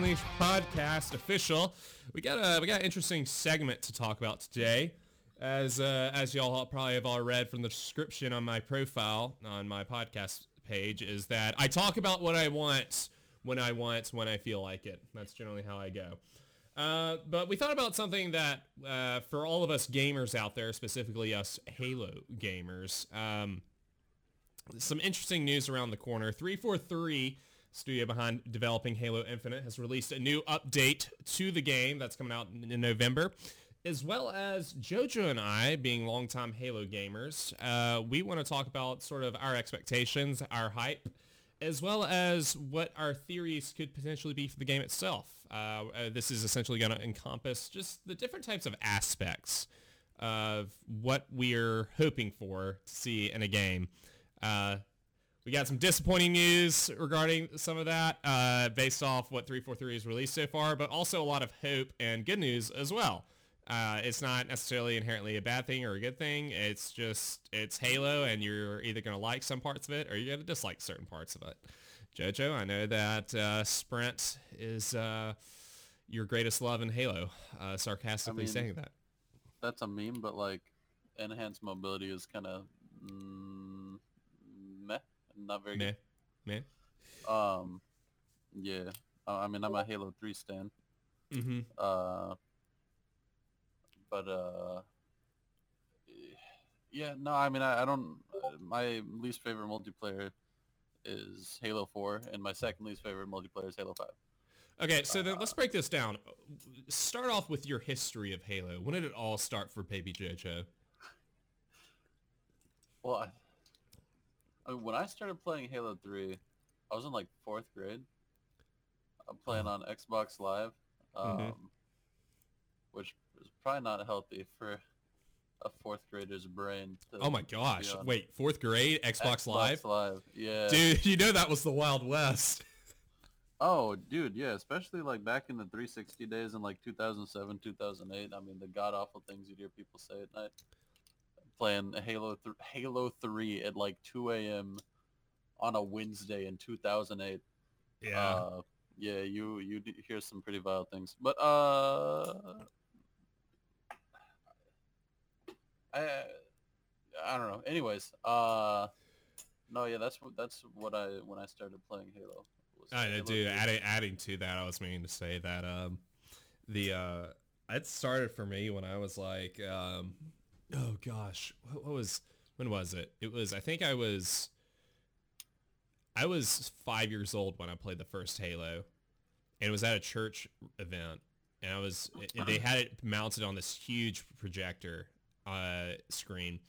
Unleashed podcast official. We got a we got an interesting segment to talk about today. As uh, as y'all probably have all read from the description on my profile on my podcast page, is that I talk about what I want when I want when I feel like it. That's generally how I go. Uh, but we thought about something that uh, for all of us gamers out there, specifically us Halo gamers, um, some interesting news around the corner. 343 studio behind developing Halo Infinite has released a new update to the game that's coming out in November as well as Jojo and I, being longtime Halo gamers, uh, we want to talk about sort of our expectations, our hype, as well as what our theories could potentially be for the game itself. Uh, uh, this is essentially going to encompass just the different types of aspects of what we're hoping for to see in a game. Uh, we got some disappointing news regarding some of that uh, based off what 343 has released so far, but also a lot of hope and good news as well. Uh, it's not necessarily inherently a bad thing or a good thing. It's just, it's Halo and you're either going to like some parts of it or you're going to dislike certain parts of it. Jojo, I know that uh, Sprint is uh, your greatest love in Halo, uh, sarcastically I mean, saying that. That's a meme, but like enhanced mobility is kind of mm, not very good. Meh. Um, yeah. I mean, I'm a Halo 3 stan. Mm-hmm. Uh, but uh, yeah, no, I mean, I, I don't. Uh, my least favorite multiplayer is Halo 4, and my second least favorite multiplayer is Halo 5. Okay, so uh, then let's break this down. Start off with your history of Halo. When did it all start for Baby JoJo? Well, I, mean, when I started playing Halo 3, I was in like fourth grade. I'm playing oh. on Xbox Live, mm-hmm. um, mm-hmm. which is probably not healthy for a fourth grader's brain. oh my gosh! Wait, fourth grade Xbox, Xbox Live? Live, yeah. Dude, you know that was the Wild West. oh, dude, yeah. Especially like back in the 360 days in like 2007, 2008. I mean, the god awful things you'd hear people say at night. Playing Halo, th- Halo 3 at like 2 a.m. on a Wednesday in 2008. Yeah. Uh, yeah, you you hear some pretty vile things, but uh, I I don't know. Anyways, uh, no, yeah, that's what that's what I when I started playing Halo. I Halo do. Adding adding to that, I was meaning to say that um, the uh, it started for me when I was like, um, oh gosh, what, what was when was it? It was I think I was I was five years old when I played the first Halo, and it was at a church event, and I was they had it mounted on this huge projector uh, screen.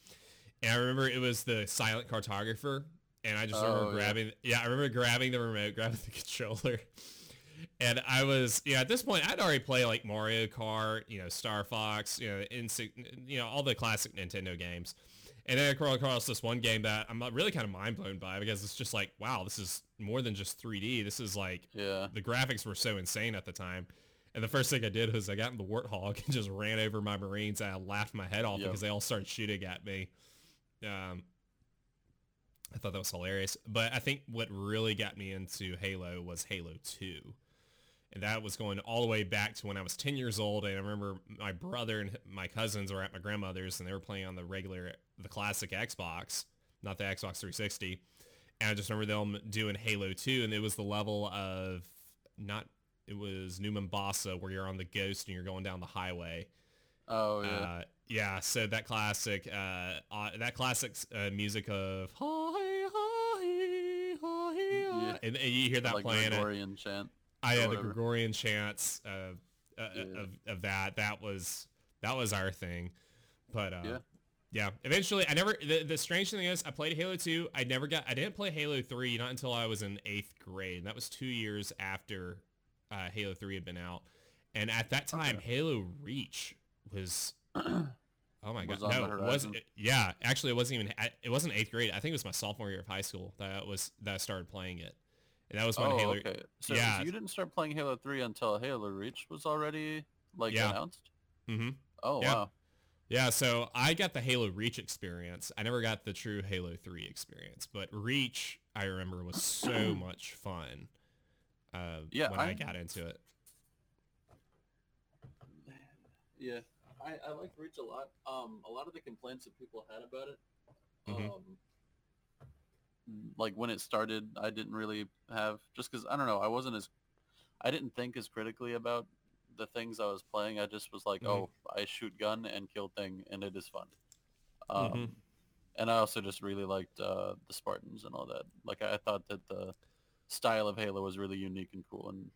And I remember it was the silent cartographer, and I just oh, remember grabbing. Yeah. yeah, I remember grabbing the remote, grabbing the controller, and I was, yeah, at this point, I'd already played like Mario Kart, you know, Star Fox, you know, you know, all the classic Nintendo games. And then I crawl across this one game that I'm really kind of mind blown by because it's just like, wow, this is more than just 3D. This is like, yeah, the graphics were so insane at the time. And the first thing I did was I got in the Warthog and just ran over my Marines. And I laughed my head off yep. because they all started shooting at me. Um, I thought that was hilarious. But I think what really got me into Halo was Halo 2. And that was going all the way back to when I was 10 years old. And I remember my brother and my cousins were at my grandmother's and they were playing on the regular, the classic Xbox, not the Xbox 360. And I just remember them doing Halo 2 and it was the level of not it was New Mombasa where you're on the Ghost and you're going down the highway. Oh yeah. Uh, yeah, so that classic, uh, uh, that classic uh, music of hi hi hi, yeah. and, and, you hear that like playing. Gregorian chant. I had the Gregorian chants of, uh, yeah. of of that. That was that was our thing, but uh, yeah. Yeah, eventually I never, the, the strange thing is I played Halo 2. I never got, I didn't play Halo 3 not until I was in eighth grade. And that was two years after uh, Halo 3 had been out. And at that time, okay. Halo Reach was... Oh my god! No, it was yeah. Actually, it wasn't even. It wasn't eighth grade. I think it was my sophomore year of high school that was that I started playing it, and that was when oh, Halo. Okay. So, yeah. you didn't start playing Halo Three until Halo Reach was already like yeah. announced. Mm-hmm. Oh yeah. wow. Yeah, so I got the Halo Reach experience. I never got the true Halo 3 experience, but Reach I remember was so much fun. Uh, Yeah, when I, I- got into it. Yeah, I, I like Reach a lot. Um, a lot of the complaints that people had about it, Mhm. um, like when it started, I didn't really have just because I don't know, I wasn't as, I didn't think as critically about the things I was playing. I just was like, Mhm. oh, I shoot gun and kill thing, and it is fun. Um, Mhm. and I also just really liked uh, the Spartans and all that. Like I, I thought that the style of Halo was really unique and cool, and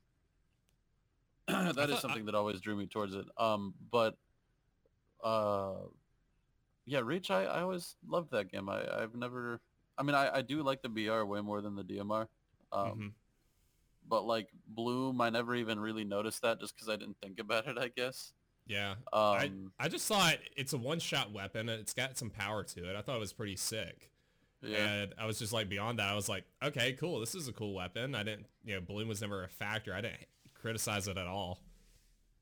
that is thought- I- something that always drew me towards it. Um, but uh, yeah, Reach, I, I always loved that game. I, I've never, I mean, I, I do like the BR way more than the DMR. Um, Mhm. But like Bloom, I never even really noticed that just because I didn't think about it. I guess. Yeah. Um, I just thought it's a one-shot weapon. It's got some power to it. I thought it was pretty sick. yeah. And I was just like beyond that. I was like, okay, cool. This is a cool weapon. I didn't, you know, Bloom was never a factor. I didn't criticize it at all.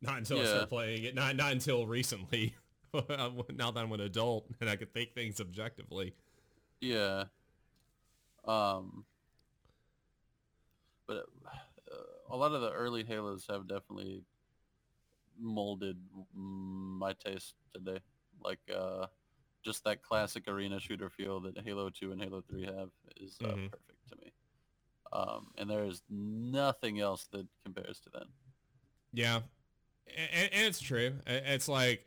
Not until I started playing it. Not not until recently. now that I'm an adult and I can think things objectively. Yeah. Um. But uh, a lot of the early Halos have definitely molded my taste today. Like uh, just that classic arena shooter feel that Halo 2 and Halo 3 have is uh, Mhm. perfect to me. Um, and there's nothing else that compares to that. Yeah, and, and it's true. It's like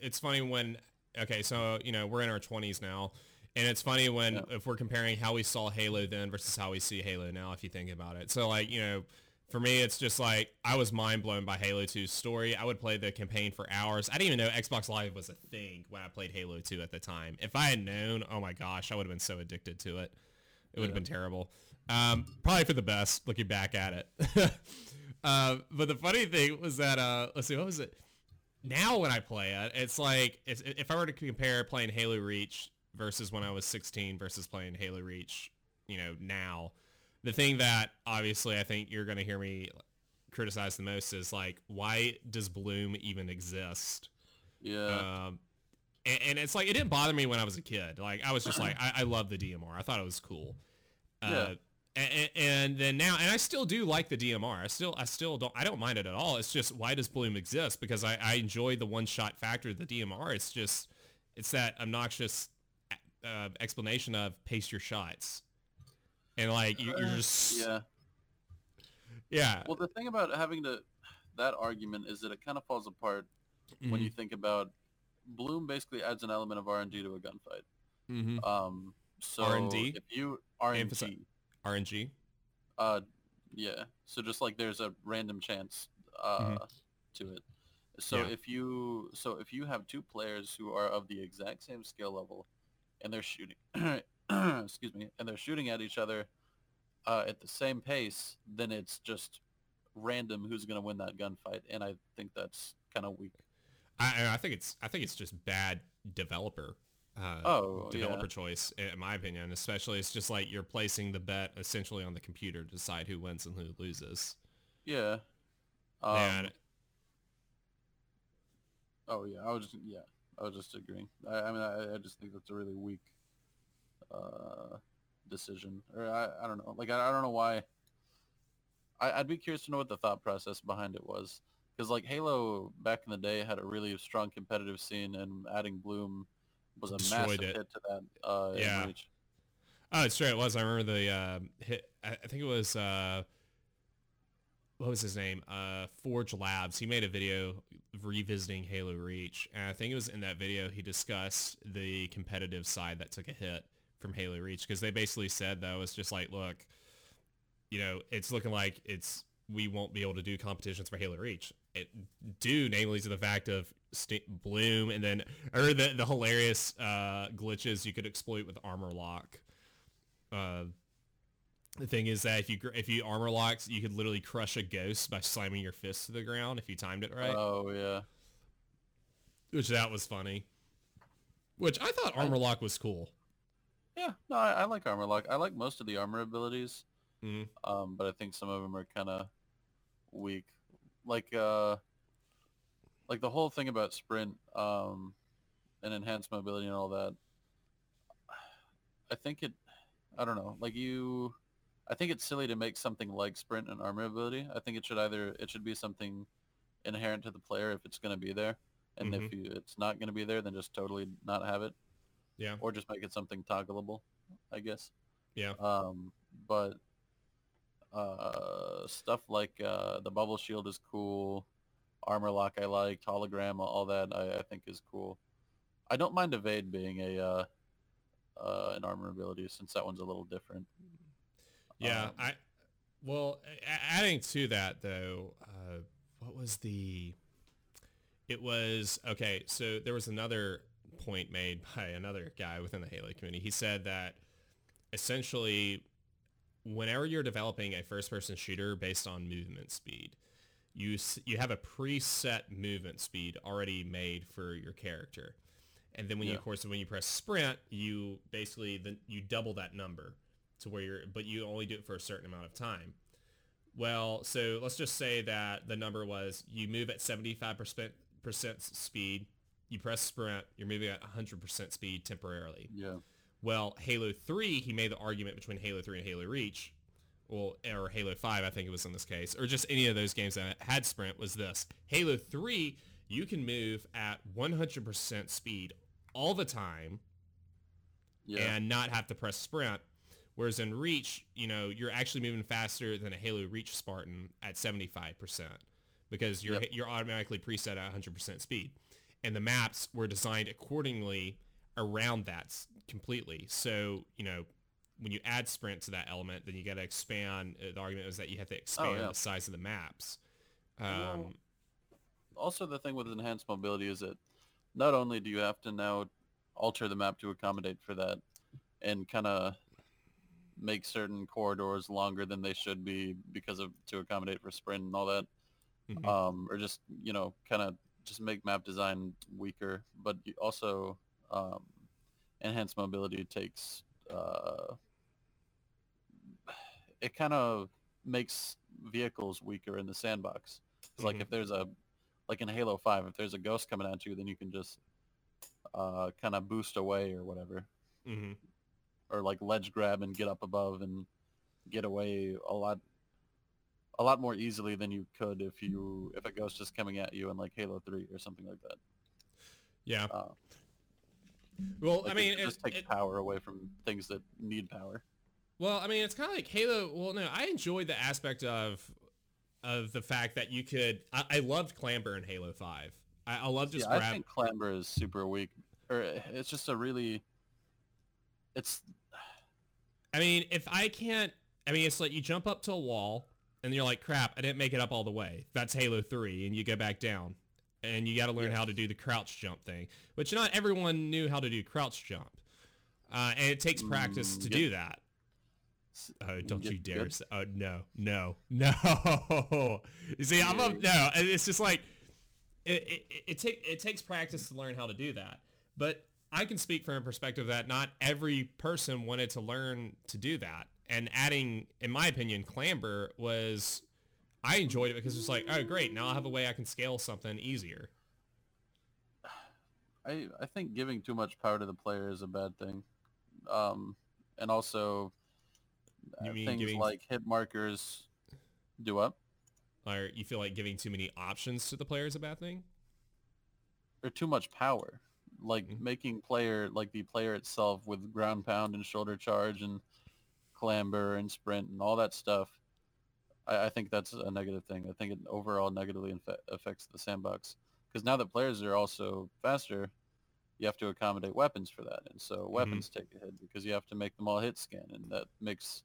it's funny when okay, so you know we're in our twenties now, and it's funny when Yeah. if we're comparing how we saw Halo then versus how we see Halo now. If you think about it, so like you know. For me, it's just like I was mind blown by Halo 2's story. I would play the campaign for hours. I didn't even know Xbox Live was a thing when I played Halo 2 at the time. If I had known, oh my gosh, I would have been so addicted to it. It would have Yeah. been terrible. Um, probably for the best, looking back at it. uh, but the funny thing was that, uh, let's see, what was it? Now when I play it, it's like, it's, if I were to compare playing Halo Reach versus when I was 16 versus playing Halo Reach, you know, now, the thing that obviously I think you're going to hear me criticize the most is like, why does Bloom even exist? Yeah. Um, and, and it's like it didn't bother me when I was a kid. Like I was just like I, I love the DMR. I thought it was cool. Uh, Yeah. and, and then now, and I still do like the DMR. I still, I still don't, I don't mind it at all. It's just why does Bloom exist? Because I, I enjoy the one shot factor of the DMR. It's just, it's that obnoxious uh, explanation of pace your shots, and like you, you're just, yeah. yeah, Well, the thing about having to that argument is that it kind of falls apart when Mm-hmm. you think about Bloom basically adds an element of RNG to a gunfight. hmm Um, so R&D? if you RNG, Emphasize- RNG. uh, yeah. So just like there's a random chance uh, Mhm. to it. So Yeah. if you so if you have two players who are of the exact same skill level, and they're shooting, excuse me, and they're shooting at each other uh, at the same pace, then it's just random who's going to win that gunfight, and I think that's kind of weak. I, I think it's I think it's just bad developer uh, Oh, developer yeah. choice in my opinion. Especially it's just like you're placing the bet essentially on the computer to decide who wins and who loses. Yeah. Um, and Oh yeah, I was just yeah, I was just agreeing. I, I mean, I, I just think that's a really weak uh, decision, or I, I don't know. Like I, I don't know why. I, I'd be curious to know what the thought process behind it was, because like Halo back in the day had a really strong competitive scene, and adding Bloom was a massive it. hit to that. Uh, Yeah. Oh, it's true. It was. I remember the uh, hit. I, I think it was. Uh, what was his name? Uh, Forge Labs. He made a video revisiting Halo Reach, and I think it was in that video he discussed the competitive side that took a hit from Halo Reach because they basically said though it's just like, look, you know, it's looking like it's we won't be able to do competitions for Halo Reach. It due namely to the fact of st- Bloom and then or the the hilarious uh, glitches you could exploit with armor lock. Uh, the thing is that if you if you armor locks, you could literally crush a ghost by slamming your fist to the ground if you timed it right. Oh yeah. which that was funny. Which I thought armor lock was cool. Yeah. No, I, I like armor lock. I like most of the armor abilities. Mhm. um, but I think some of them are kind of weak. Like uh, like the whole thing about sprint um, and enhanced mobility and all that. I think it. I don't know. Like you, I think it's silly to make something like sprint an armor ability. I think it should either it should be something inherent to the player if it's going to be there, and if you, it's not going to be there, then just totally not have it, Yeah. or just make it something toggleable, I guess. Yeah. Um, but uh, stuff like uh, the bubble shield is cool. Armor lock I liked. Hologram, all that I, I think is cool. I don't mind evade being a uh, uh, an armor ability since that one's a little different. Yeah, Um, I well, adding to that though, uh, what was the? It was okay. So there was another point made by another guy within the Halo community. He said that essentially, whenever you're developing a first-person shooter based on movement speed, you you have a preset movement speed already made for your character, and then when you of course when you press sprint, you basically then you double that number to where you're, but you only do it for a certain amount of time. Well, so let's just say that the number was you move at 75% speed, you press sprint, you're moving at 100% speed temporarily. Yeah. Well, Halo 3, he made the argument between Halo 3 and Halo Reach, well, or Halo 5, I think it was in this case, or just any of those games that had sprint was this. Halo 3, you can move at 100% speed all the time Yeah. and not have to press sprint. Whereas in Reach, you know, you're actually moving faster than a Halo Reach Spartan at 75% because you're Yep. you're automatically preset at 100% speed. And the maps were designed accordingly around that completely. So, you know, when you add sprint to that element, then you got to expand. Uh, the argument was that you have to expand yeah. the size of the maps. Um, also the thing with enhanced mobility is that not only do you have to now alter the map to accommodate for that and kind of make certain corridors longer than they should be because of to accommodate for sprint and all that mhm. um, or just you know kind of just make map design weaker but also um, enhanced mobility takes uh, it kind of makes vehicles weaker in the sandbox 'Cause, like Mhm. if there's a like in halo 5 if there's a ghost coming at you then you can just uh, kind of boost away or whatever Mhm. Or like ledge grab and get up above and get away a lot a lot more easily than you could if you if a ghost is coming at you in like Halo 3 or something like that. Yeah. Uh, Well, like I mean, it it, just takes it- power away from things that need power. Well, I mean, it's kind of like Halo. Well, no, I enjoyed the aspect of of the fact that you could. I, I loved clamber in Halo Five. I, I love just yeah, I think clamber is super weak, or it's just a really, it's I mean, if I can't, I mean, it's like you jump up to a wall and you're like, crap, I didn't make it up all the way. That's Halo 3, and you go back down. And you got to learn Yes. how to do the crouch jump thing, which not everyone knew how to do crouch jump. Uh, and it takes practice Mm, to get- do that. Oh, don't get you dare! good. Say, oh no, no, no! You see, I'm up. No, and it's just like it. It, it, it, take, it takes practice to learn how to do that. But I can speak from a perspective that not every person wanted to learn to do that. And adding, in my opinion, clamber was. I enjoyed it because it's like, oh great, now I have a way I can scale something easier. I I think giving too much power to the player is a bad thing, um, and also You uh, mean things giving- like hit markers do up. Or you feel like giving too many options to the player is a bad thing? or too much power. Like Mhm. making player like the player itself with ground pound and shoulder charge and clamber and sprint and all that stuff. I, I think that's a negative thing. I think it overall negatively infe- affects the sandbox because now that players are also faster, you have to accommodate weapons for that, and so weapons take a hit because you have to make them all hit scan, and that makes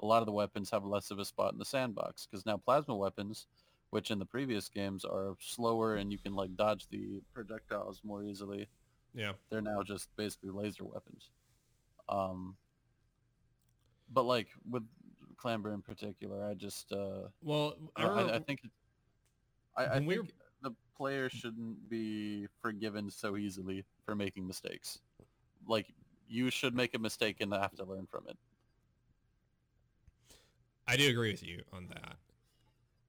a lot of the weapons have less of a spot in the sandbox because now plasma weapons which in the previous games are slower and you can like dodge the projectiles more easily. Yeah. They're now just basically laser weapons. Um, but like with Clamber in particular, I just uh, Well, I I, I think I, I think the player shouldn't be forgiven so easily for making mistakes. Like you should make a mistake and have to learn from it. I do agree with you on that.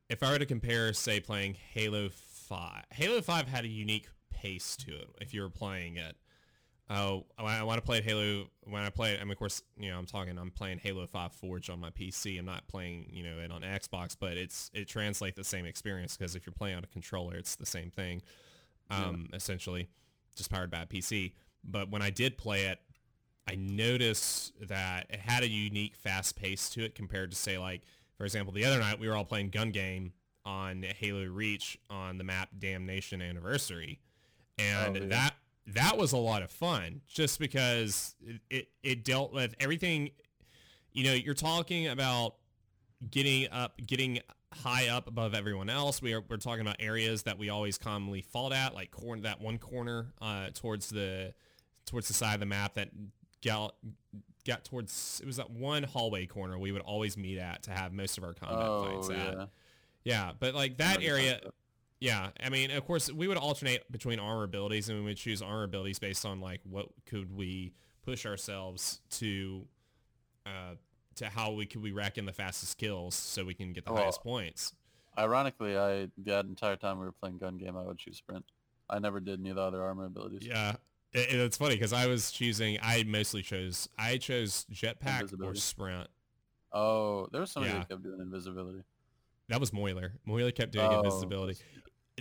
If I were to compare, say, playing Halo 5, Halo 5 had a unique pace to it if you were playing it. Oh, I want to play Halo, when I play, it, I mean, of course, you know, I'm talking, I'm playing Halo 5 Forge on my PC. I'm not playing, you know, it on Xbox, but it's it translates the same experience because if you're playing on a controller, it's the same thing, um, yeah. essentially, just powered by a PC. But when I did play it, I noticed that it had a unique fast pace to it compared to say like, for example, the other night we were all playing gun game on Halo Reach on the map Damnation Anniversary, and oh, that that was a lot of fun just because it, it, it dealt with everything. You know you're talking about getting up getting high up above everyone else. We are we're talking about areas that we always commonly fall at like corner that one corner uh, towards the towards the side of the map that got got towards it was that one hallway corner we would always meet at to have most of our combat oh, fights at. yeah. But like that area yeah, I mean, of course, we would alternate between armor abilities, and we would choose armor abilities based on like what could we push ourselves to, uh, to how we could we rack in the fastest kills so we can get the well, highest points. Ironically, I that entire time we were playing gun game, I would choose sprint. I never did any of the other armor abilities. Yeah, it, it's funny because I was choosing. I mostly chose. I chose jetpack or sprint. Oh, there was somebody yeah. that kept doing invisibility. That was Moiler. Moiler kept doing oh, invisibility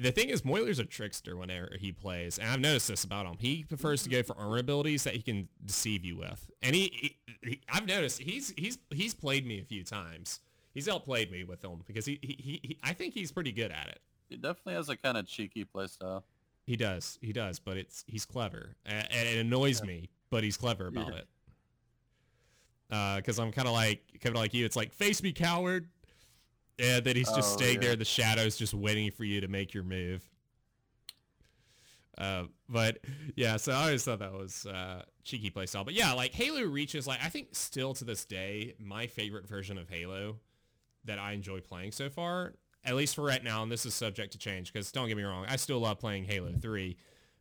the thing is, Moiler's a trickster whenever he plays, and I've noticed this about him. He prefers to go for armor abilities that he can deceive you with, and he, he, he I've noticed he's he's he's played me a few times. He's outplayed me with them because he, he, he I think he's pretty good at it. He definitely has a kind of cheeky playstyle. He does, he does, but it's he's clever, and, and it annoys yeah. me, but he's clever about yeah. it. Because uh, I'm kind of like kind of like you. It's like face me, coward. Yeah, that he's just oh, staying yeah. there in the shadows, just waiting for you to make your move. Uh, but yeah, so I always thought that was uh, cheeky playstyle. But yeah, like Halo Reach is like I think still to this day my favorite version of Halo that I enjoy playing so far. At least for right now, and this is subject to change because don't get me wrong, I still love playing Halo 3.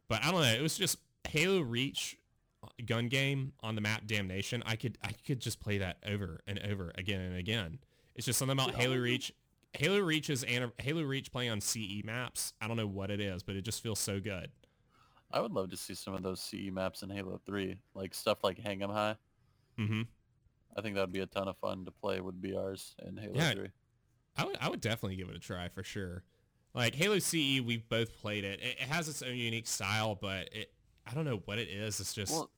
But I don't know, it was just Halo Reach uh, gun game on the map Damnation. I could I could just play that over and over again and again. It's just something about Halo Reach. Halo Reach is Halo Reach playing on CE maps. I don't know what it is, but it just feels so good. I would love to see some of those CE maps in Halo 3, like stuff like Hang 'em High. Mm-hmm. I think that would be a ton of fun to play with BRs in Halo yeah, 3. I would I would definitely give it a try for sure. Like Halo CE, we've both played it. It, it has its own unique style, but it I don't know what it is. It's just well,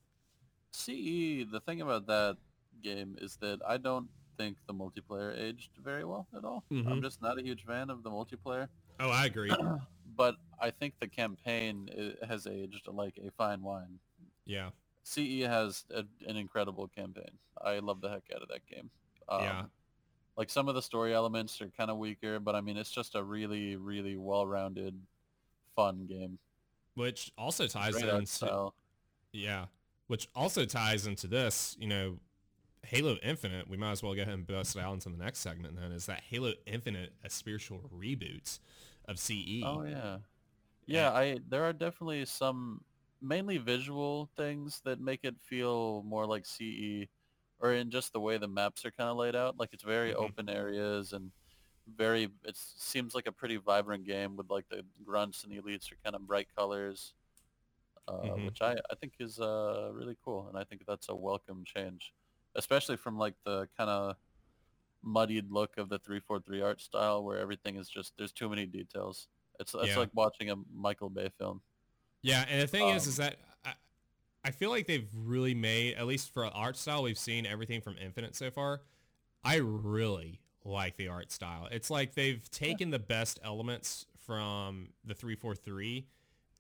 CE. The thing about that game is that I don't think the multiplayer aged very well at all. Mm-hmm. I'm just not a huge fan of the multiplayer. Oh, I agree. but I think the campaign has aged like a fine wine. Yeah. CE has a, an incredible campaign. I love the heck out of that game. Um, yeah. Like some of the story elements are kind of weaker, but I mean it's just a really, really well-rounded, fun game. Which also ties into yeah, which also ties into this. You know, Halo Infinite, we might as well go ahead and bust it out into the next segment then, is that Halo Infinite a spiritual reboot of CE. Oh yeah. Yeah, I there are definitely some mainly visual things that make it feel more like CE or in just the way the maps are kind of laid out. Like it's very mm-hmm. open areas and very it seems like a pretty vibrant game with like the grunts and the elites are kind of bright colors. Uh, mm-hmm. which I, I think is uh, really cool and I think that's a welcome change especially from like the kind of muddied look of the 343 art style where everything is just there's too many details. It's it's yeah. like watching a Michael Bay film. Yeah, and the thing um, is is that I, I feel like they've really made at least for art style we've seen everything from Infinite so far. I really like the art style. It's like they've taken yeah. the best elements from the 343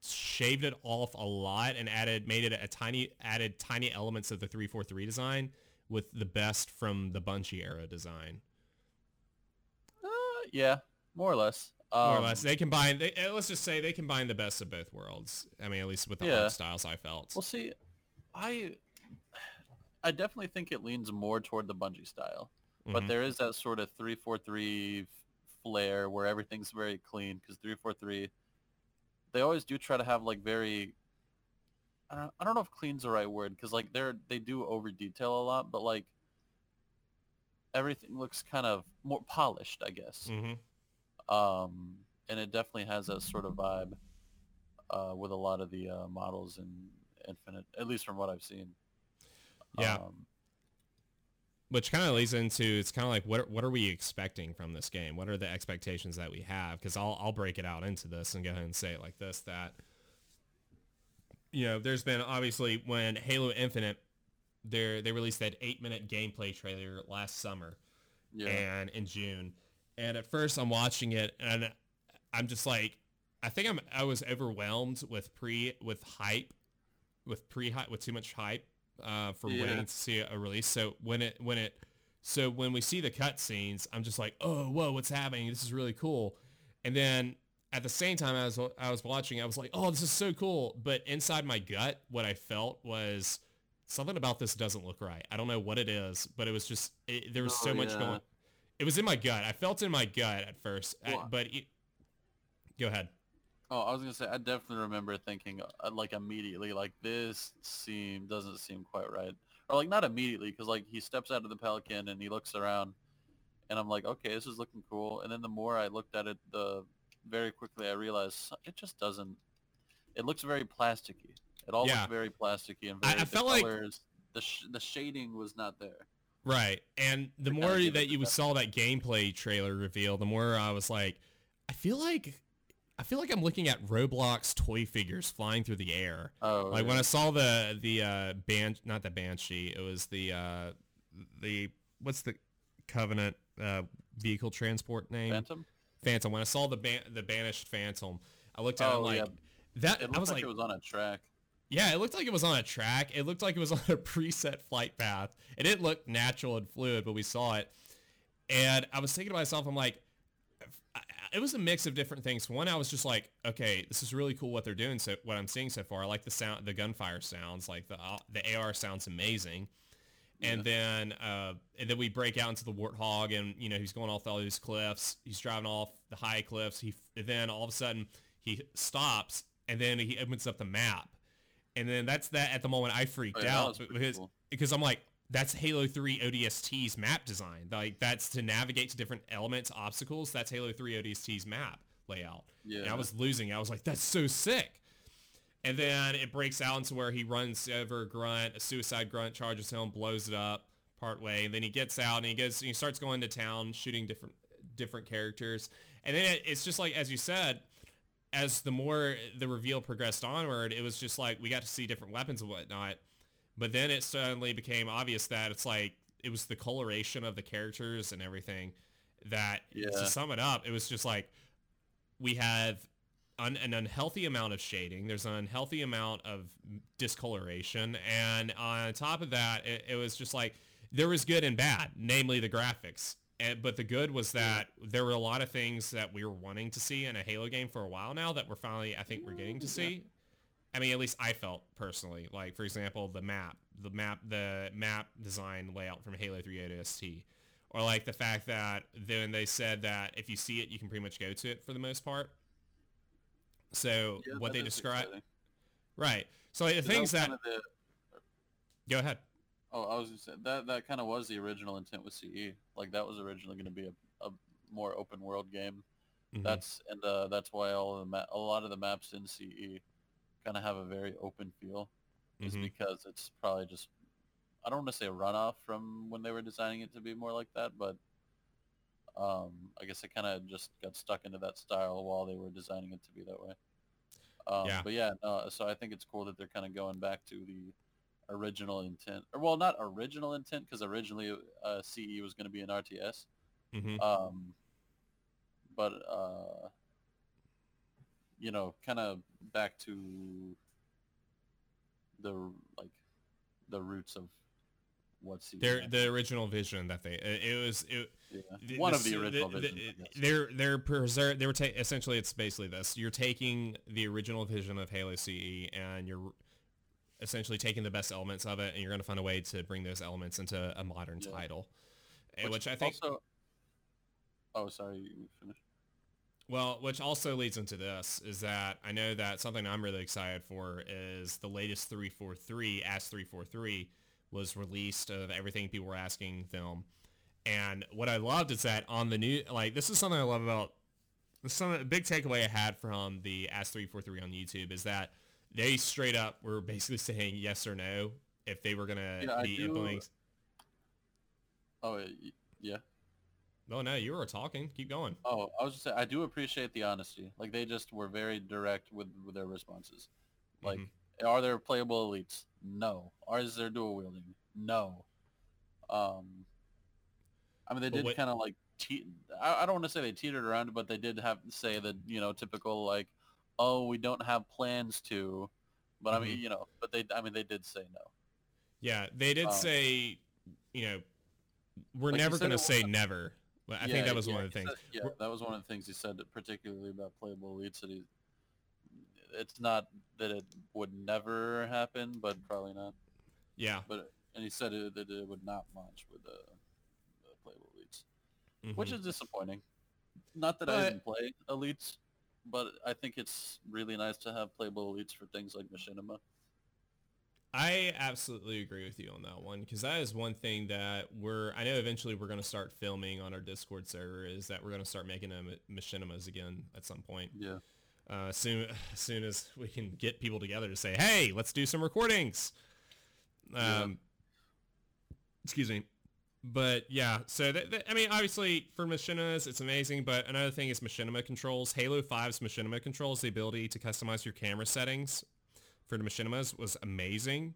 shaved it off a lot and added made it a tiny added tiny elements of the 343 design with the best from the Bungie era design. Uh, yeah, more or less. Um, more or um, less, they combine. They, uh, let's just say they combine the best of both worlds. I mean, at least with the yeah. art styles, I felt. Well, see, I, I definitely think it leans more toward the Bungie style, mm-hmm. but there is that sort of three four three flair where everything's very clean because three four three, they always do try to have like very I don't, I don't know if clean's the right word because like they're they do over detail a lot, but like everything looks kind of more polished, I guess. Mm-hmm. Um, and it definitely has that sort of vibe uh, with a lot of the uh, models and Infinite, at least from what I've seen. Yeah. Um, Which kind of leads into it's kind of like what what are we expecting from this game? What are the expectations that we have? Because I'll I'll break it out into this and go ahead and say it like this that you know there's been obviously when Halo Infinite they they released that eight minute gameplay trailer last summer yeah. and in June and at first I'm watching it and I'm just like I think I'm I was overwhelmed with pre with hype with pre hype with too much hype uh, for Yeah. waiting to see a release. So when it when it so when we see the cutscenes, I'm just like, oh whoa, what's happening? This is really cool. And then at the same time, I was I was watching, I was like, oh, this is so cool. But inside my gut, what I felt was something about this doesn't look right. I don't know what it is, but it was just it, there was Oh, so much yeah. going. It was in my gut. I felt in my gut at first, Well, but it, go ahead. Oh, I was gonna say I definitely remember thinking uh, like immediately like this seem doesn't seem quite right, or like not immediately because like he steps out of the Pelican and he looks around, and I'm like, okay, this is looking cool. And then the more I looked at it, the very quickly I realized it just doesn't. It looks very plasticky. It all Yeah. looks very plasticky and I- very. I the felt like- the sh- the shading was not there. Right. And the more that you saw that gameplay trailer reveal, the more I was like, I feel like I feel like I'm looking at Roblox toy figures flying through the air. Oh, Like when. I saw the the uh ban not the banshee, it was the uh the what's the covenant uh vehicle transport name? Phantom. Phantom. When I saw the ban- the banished Phantom, I looked at it Oh, like yeah. that It looked I was like, like, it was on a track. yeah, it looked like it was on a track. It looked like it was on a preset flight path. It didn't look natural and fluid, but we saw it. And I was thinking to myself, I'm like, it was a mix of different things. One, I was just like, okay, this is really cool what they're doing. So what I'm seeing so far, I like the sound, the gunfire sounds, like the uh, the AR sounds amazing. And then uh, and then we break out into the warthog, and you know he's going off all these cliffs. He's driving off the high cliffs. He then all of a sudden he stops, and then he opens up the map, and then that's that. At the moment, I freaked Oh, yeah, out because cool. because I'm like, that's Halo 3 ODST's map design. Like that's to navigate to different elements, obstacles. That's Halo 3 ODST's map layout. And Yeah. I was losing. I was like, that's so sick. And then it breaks out into where he runs over a grunt, a suicide grunt charges him, blows it up part way. And then he gets out and he goes, he starts going to town, shooting different different characters. And then it, it's just like, as you said, as the more the reveal progressed onward, it was just like we got to see different weapons and whatnot. But then it suddenly became obvious that it's like it was the coloration of the characters and everything that Yeah. to sum it up, it was just like we have un, an unhealthy amount of shading. There's an unhealthy amount of discoloration, and on top of that, it, it was just like there was good and bad, namely the graphics. And, but the good was that there were a lot of things that we were wanting to see in a Halo game for a while now that we're finally, I think, we're getting to see. I mean, at least I felt personally. Like, for example, the map, the map, the map design layout from Halo 3 ODST, or like the fact that then they said that if you see it, you can pretty much go to it for the most part. So Yeah, what they describe, right? So the things that kinda the- go ahead. Oh, I was gonna say that that kind of was the original intent with CE. Like that was originally going to be a, a more open world game. Mhm. That's and uh, that's why all of the ma- a lot of the maps in CE kind of have a very open feel. Is Mhm. because it's probably just I don't want to say a runoff from when they were designing it to be more like that, but um, I guess it kind of just got stuck into that style while they were designing it to be that way. Um, Yeah. But yeah, no, so I think it's cool that they're kind of going back to the original intent, or well, not original intent, because originally uh, CE was going to be an RTS. Mhm. Um, but uh, you know, kind of back to the like the roots of what CE. Their the original vision that they it, it was it, yeah. the- one the of the original the- visions. the- I. They're they're preserve. They were ta- essentially it's basically this. You're taking the original vision of Halo CE and you're essentially taking the best elements of it and you're going to find a way to bring those elements into a modern Yeah. title, Eh, which, I think Also, oh, sorry, you finished. Well, which also leads into this is that I know that something I'm really excited for is the latest 343, Ask 343 was released of everything people were asking film. And what I loved is that on the new, like this is something I love about, this is something, a big takeaway I had from the Ask 343 on YouTube is that they straight up were basically saying yes or no if they were gonna Yeah, be implementing. Oh yeah. No, no, you were talking. Keep going. Oh, I was just saying I do appreciate the honesty. Like they just were very direct with, with their responses. Like, Mhm. are there playable elites? No. Are is there dual wielding? No. Um, I mean, they did kind of like te- I, I don't want to say they teetered around but they did have say that you know typical like, oh, we don't have plans to, but I mean, Mhm. you know, but they I mean they did say no. Yeah, they did Um, say, you know, we're Like never gonna say never. I think that was yeah, one of the things. said- yeah, that was one of the things he said, particularly about playable elites. That he, it's not that it would never happen, but probably not. Yeah. But and he said it, that it would not launch with the, the playable elites, which mhm. is disappointing. Not that But- I didn't play elites, but I think it's really nice to have playable elites for things like Machinima. I absolutely agree with you on that one because that is one thing that we're. I know eventually we're going to start filming on our Discord server. Is that we're going to start making them machinimas again at some point. Yeah. Uh, soon, as soon as we can get people together to say, "Hey, let's do some recordings." Yeah. Um, excuse me, but yeah. So th- th- I mean, obviously for machinimas, it's amazing. But another thing is machinima controls. Halo 5's machinima controls, the ability to customize your camera settings for the machinimas was amazing.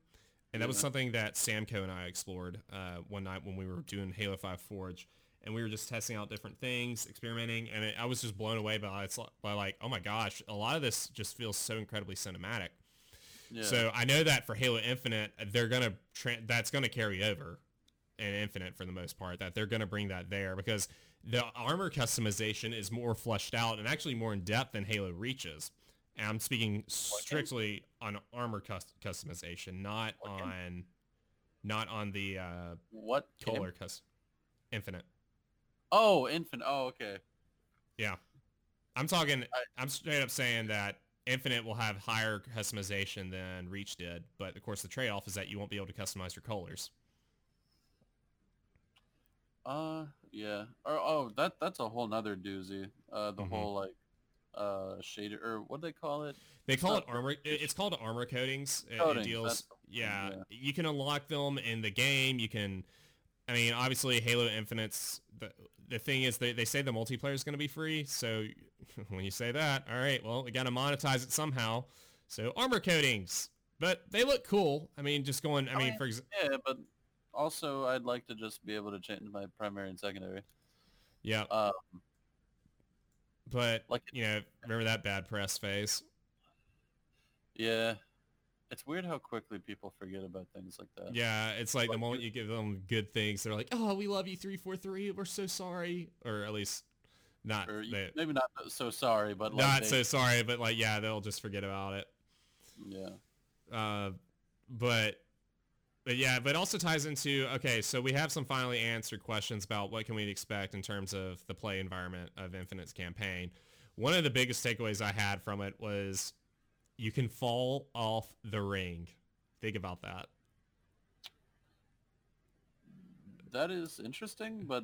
And that was something that Samco and I explored uh, one night when we were doing Halo 5 Forge. And we were just testing out different things, experimenting, and it, I was just blown away by it's by like, oh my gosh, a lot of this just feels so incredibly cinematic. Yeah. So I know that for Halo Infinite, they're gonna tra- that's gonna carry over in Infinite for the most part. That they're gonna bring that there because the armor customization is more fleshed out and actually more in depth than Halo Reaches. And I'm speaking strictly on armor cus- customization, not on not on the uh, what? color cus Infinite. Oh, infant. Oh, okay. Yeah, I'm talking. I'm straight up saying that Infinite will have higher customization than Reach did, but of course the trade-off is that you won't be able to customize your colors. Uh, yeah. Or oh, that that's a whole nother doozy. Uh, the Mhm. whole like, uh, shader or what do they call it? They call it armor. it- It's called armor coatings. It- It, Coatings, deals. Yeah, yeah. you can unlock them in the game. You can. I mean, obviously, Halo Infinite's the the thing is they, they say the multiplayer is going to be free. So when you say that, all right, well, we got to monetize it somehow. So armor coatings, but they look cool. I mean, just going. I I mean, mean, for example, Yeah, but also I'd like to just be able to change my primary and secondary. yeah, Uh, but like- you know, remember that bad press phase? yeah. It's weird how quickly people forget about things like that. Yeah, it's like the moment you give them good things, they're like, "Oh, we love you, three four three. We're so sorry," or at least not Or they, maybe not so sorry, but like not they- so sorry, but like yeah, they'll just forget about it. yeah. Uh, but but yeah, but it also ties into okay, so we have some finally answered questions about what can we expect in terms of the play environment of Infinite's campaign. One of the biggest takeaways I had from it was you can fall off the ring. Think about that. That is interesting, but,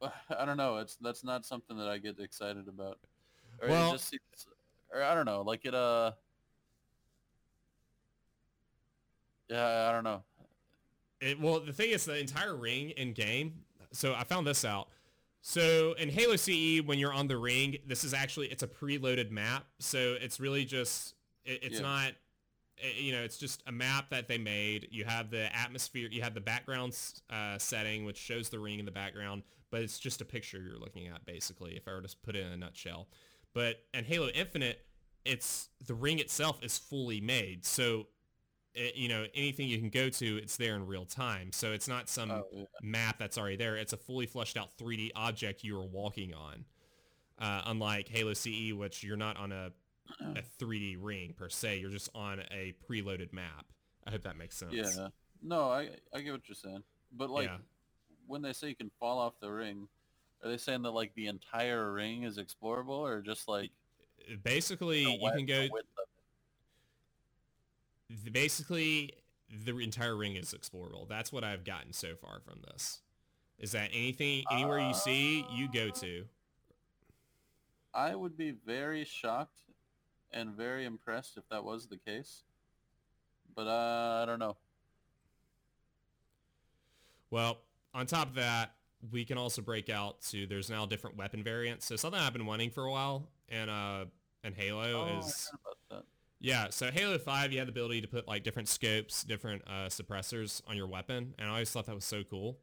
I don't know. It's that's not something that I get excited about. Or Well- it just seems, or I don't know, like it uh Yeah, I don't know. It, well, the thing is, the entire ring in game. So I found this out. So in Halo CE, when you're on the ring, this is actually it's a preloaded map. So it's really just it, it's Yeah. not eh, you know it's just a map that they made. You have the atmosphere, you have the background uh, setting which shows the ring in the background, but it's just a picture you're looking at basically. If I were to put it in a nutshell, but in Halo Infinite, it's the ring itself is fully made. So it, you know anything you can go to it's there in real time so it's not some Oh, yeah. map that's already there it's a fully fleshed out 3d object you're walking on uh, unlike halo ce which you're not on a, a 3d ring per se you're just on a preloaded map i hope that makes sense Yeah. No, I I get what you're saying. But like Yeah. when they say you can fall off the ring, are they saying that like the entire ring is explorable or just like basically the you can go of basically the entire ring is explorable that's what i've gotten so far from this is that anything anywhere you see you go to I would be very shocked and very impressed if that was the case. But uh, I don't know. Well, on top of that, we can also break out to there's now different weapon variants. So something I've been wanting for a while and uh and Halo Oh, is heard about that. Yeah, so Halo 5 you had the ability to put like different scopes, different uh suppressors on your weapon and I always thought that was so cool.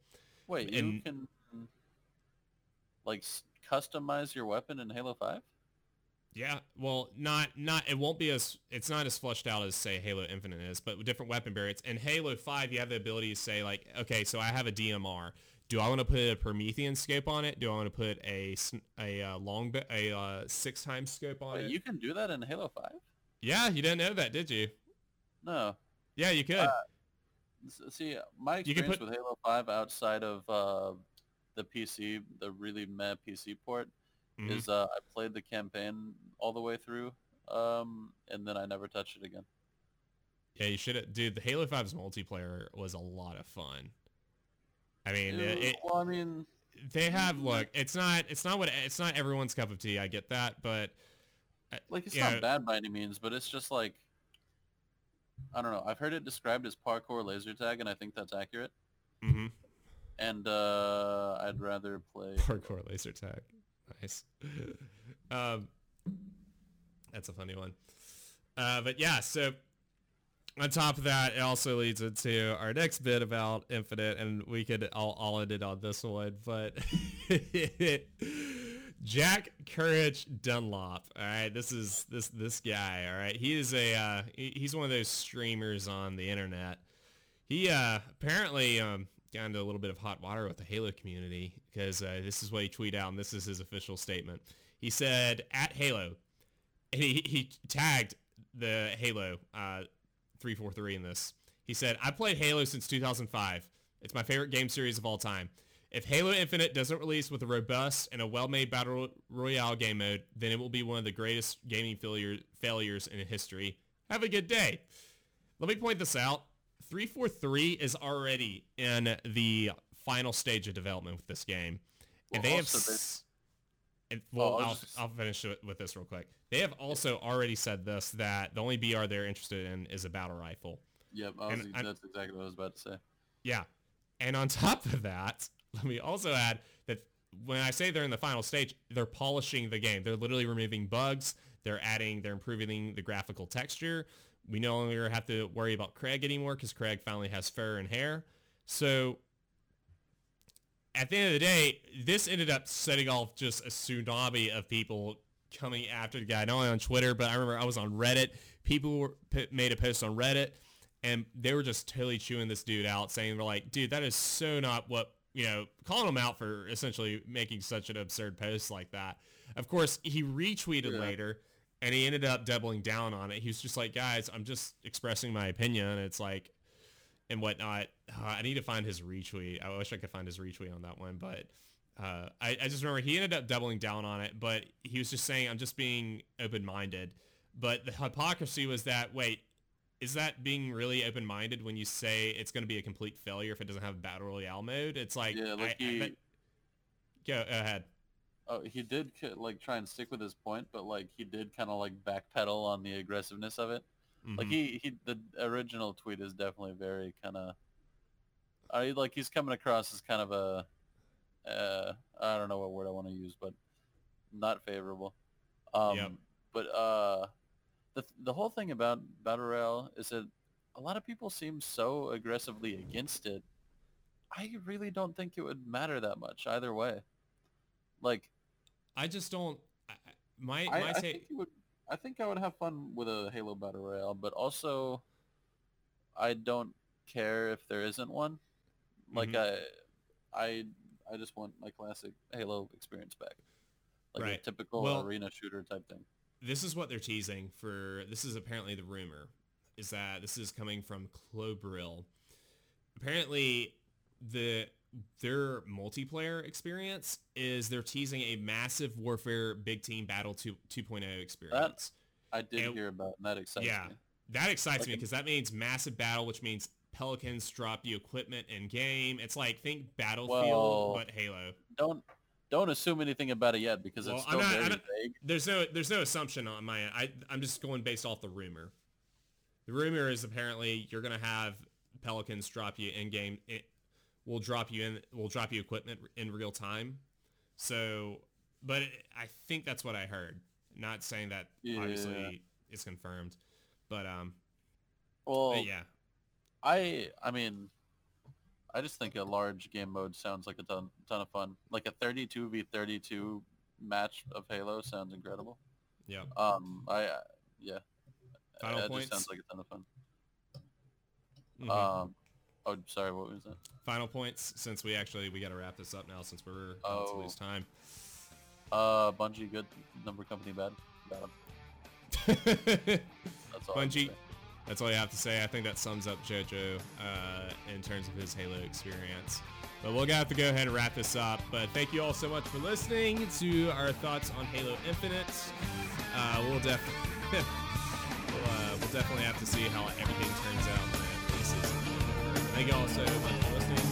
Wait, you can like customize your weapon in Halo Five? Yeah, well, not not it won't be as it's not as fleshed out as say Halo Infinite is, but with different weapon variants. In Halo 5, you have the ability to say like, okay, so I have a DMR. Do I want to put a Promethean scope on it? Do I want to put a a uh, long ba- a uh, six times scope on Wait, it? you can do that in Halo Five? Yeah, you didn't know that, did you? No. Yeah, you could. Uh, See, my experience put- with Halo 5 outside of uh, the PC, the really meh PC port, Mhm. is uh, I played the campaign all the way through, um, and then I never touched it again. yeah, you should. Have dude, the Halo 5's multiplayer was a lot of fun. I mean, it, it, well, I mean, they have look. It's not. It's not what. It's not everyone's cup of tea. I get that, but like it's yeah. not bad by any means, but it's just like, I don't know. I've heard it described as parkour laser tag, and I think that's accurate. Mm-hmm. And uh, I'd rather play. Parkour laser tag. Nice. um, that's a funny one. Uh, but yeah, so on top of that, it also leads into our next bit about Infinite, and we could all, all end it on this one, but Jack Courage Dunlop. All right, this is this this guy. All right, he is a uh, he, he's one of those streamers on the internet. He uh, apparently um, got into a little bit of hot water with the Halo community because uh, this is what he tweeted out, and this is his official statement. He said, "At Halo," and he, he tagged the Halo uh, 343 in this. He said, "I played Halo since 2005. It's my favorite game series of all time. If Halo Infinite doesn't release with a robust and a well-made battle royale game mode, then it will be one of the greatest gaming failure, failures in history. Have a good day." Let me point this out. 343 is already in the final stage of development with this game. and Well, they have... s- and, well, Oh, I'll, just- I'll finish with this real quick. They have also already said this, that the only BR they're interested in is a battle rifle. Yep, was, And that's exactly what I was about to say. Yeah. And on top of that, let me also add that when I say they're in the final stage, they're polishing the game. They're literally removing bugs. They're adding, they're improving the graphical texture. We no longer have to worry about Craig anymore because Craig finally has fur and hair. So at the end of the day, this ended up setting off just a tsunami of people coming after the guy, not only on Twitter, but I remember I was on Reddit. People were, made a post on Reddit and they were just totally chewing this dude out, saying they're like, dude, that is so not what you know, calling him out for essentially making such an absurd post like that. Of course, he retweeted Yeah. later, and he ended up doubling down on it. He was just like, guys, I'm just expressing my opinion. It's like, and whatnot. Uh, I need to find his retweet. I wish I could find his retweet on that one, but uh, I, I just remember he ended up doubling down on it, but he was just saying, I'm just being open-minded. But the hypocrisy was that, wait, is that being really open-minded when you say it's going to be a complete failure if it doesn't have battle royale mode? It's like, yeah, like I- I- he, that- go ahead. oh, he did like try and stick with his point, but like he did kind of like backpedal on the aggressiveness of it. Like Mhm. he, he, the original tweet is definitely very kind of, I like he's coming across as kind of a, uh, I don't know what word I want to use, but not favorable. Um, Yep. But uh, the the whole thing about battle royale is that a lot of people seem so aggressively against it. I really don't think it would matter that much either way. Like I just don't. I, my I, my I take. think would. I think I would have fun with a Halo battle royale, but also, I don't care if there isn't one. Like Mhm. I, I, I just want my classic Halo experience back, like a typical Well- arena shooter type thing. This is what they're teasing for this is apparently the rumor is that this is coming from Klobrille. Apparently the their multiplayer experience is they're teasing a massive warfare big team battle 2 2.0 experience. I did And- hear about, that excites yeah. me. That excites Like me because that means massive battle which means Pelicans drop you equipment in game. It's like think Battlefield Well- but Halo. Don't don't assume anything about it yet because Well, it's still not- very vague. There's no there's no assumption on my end. I I'm just going based off the rumor. The rumor is apparently you're gonna have Pelicans drop you in game. It will drop you in. Will drop you equipment in real time. So, but I think that's what I heard. Not saying that Yeah. obviously it's confirmed, but um, Well, but yeah, I I mean, I just think a large game mode sounds like a ton ton of fun. Like a 32 v 32 match of Halo sounds incredible. yeah. Um, I yeah, Final that points? just sounds like a ton of fun. Mhm. Um, oh sorry, what was that? Final points since we actually we got to wrap this up now since we're about to Oh. lose time. Uh, Bungie good, number company bad. Got 'em. That's all. Bungie. That's all you have to say. I think that sums up JoJo uh, in terms of his Halo experience. But we'll have to go ahead and wrap this up. But thank you all so much for listening to our thoughts on Halo Infinite. Uh, we'll, we'll, uh, we'll definitely have to see how everything turns out when it. Thank you all so much for listening.